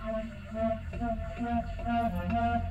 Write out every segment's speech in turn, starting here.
Thank you.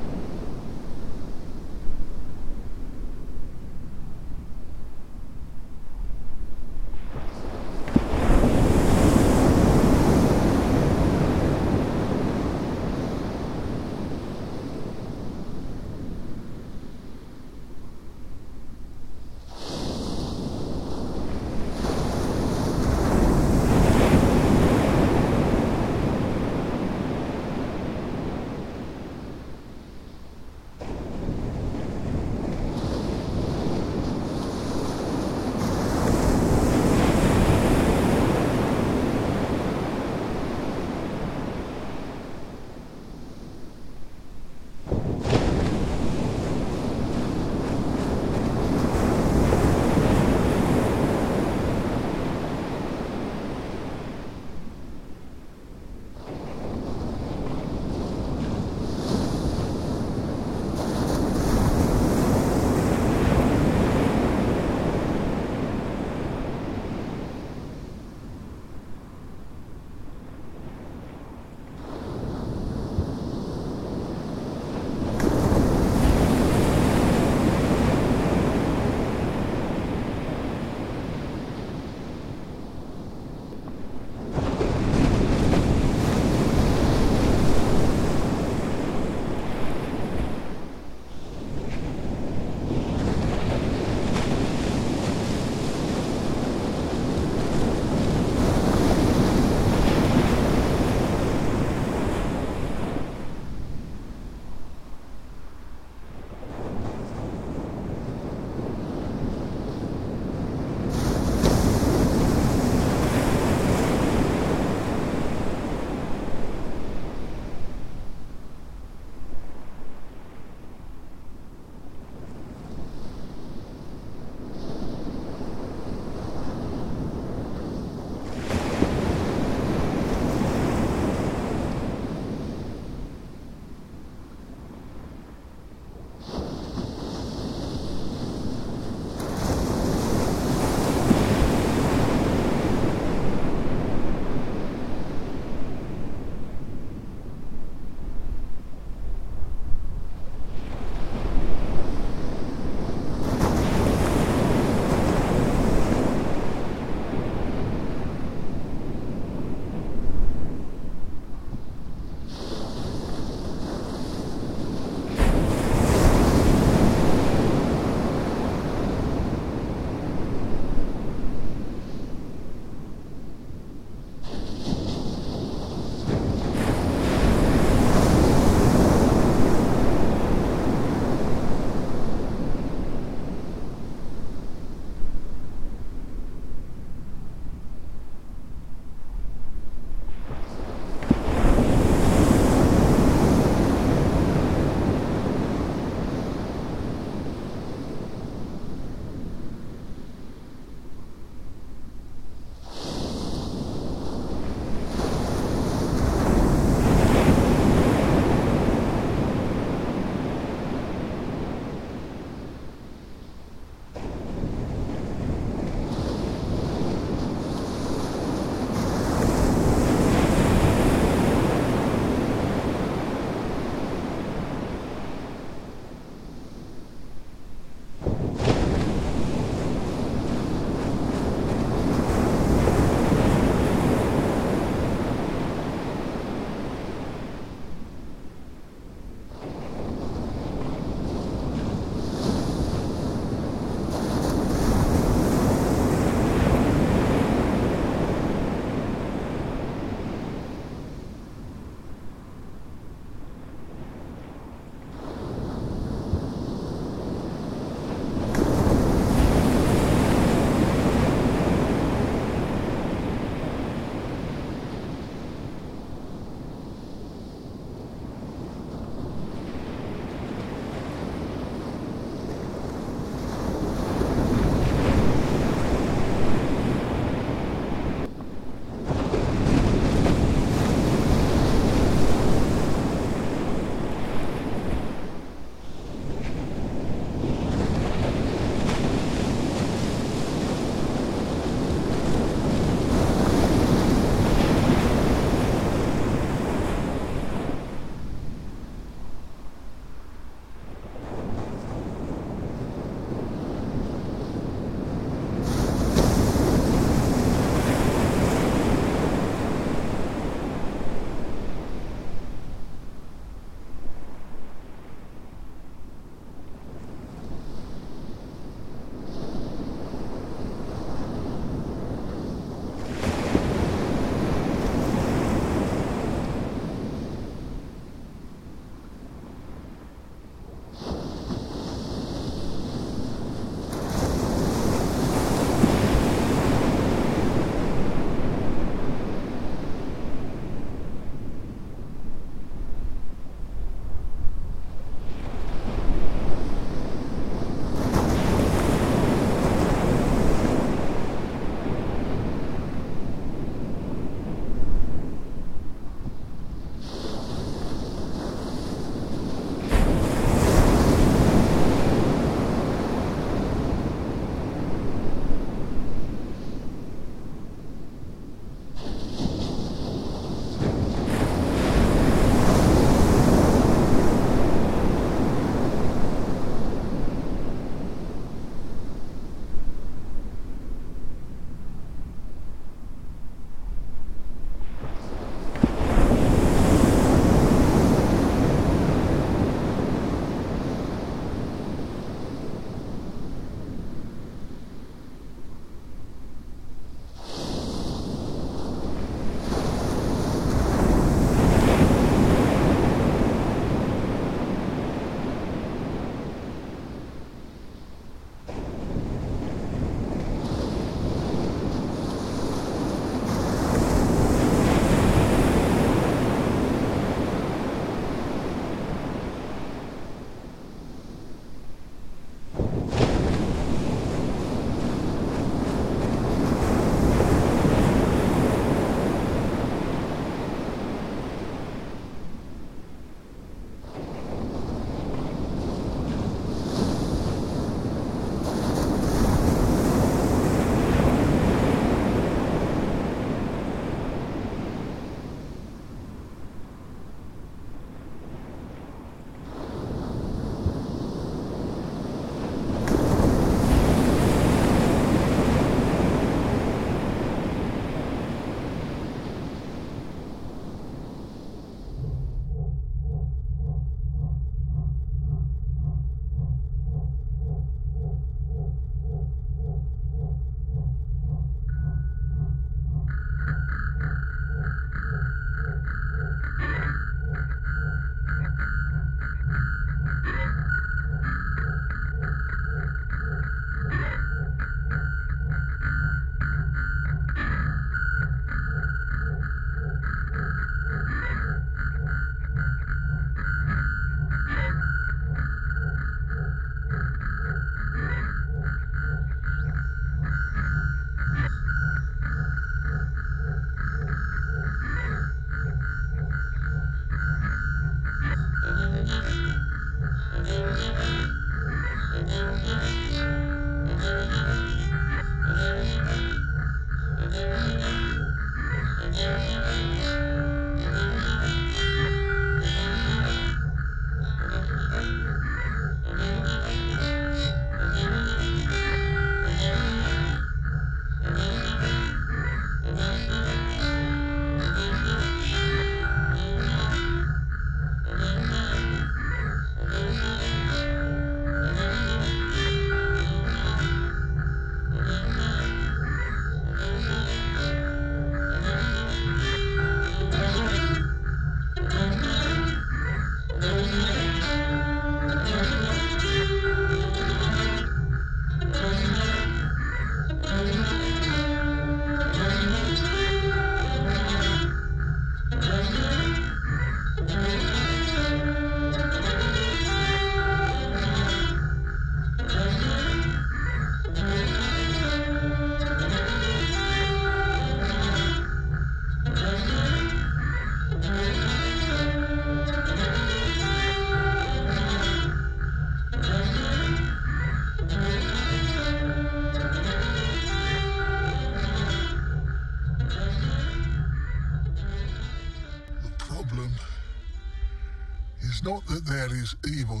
Not that there is evil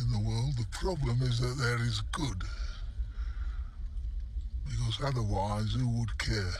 in the world, the problem is that there is good. Because otherwise, who would care?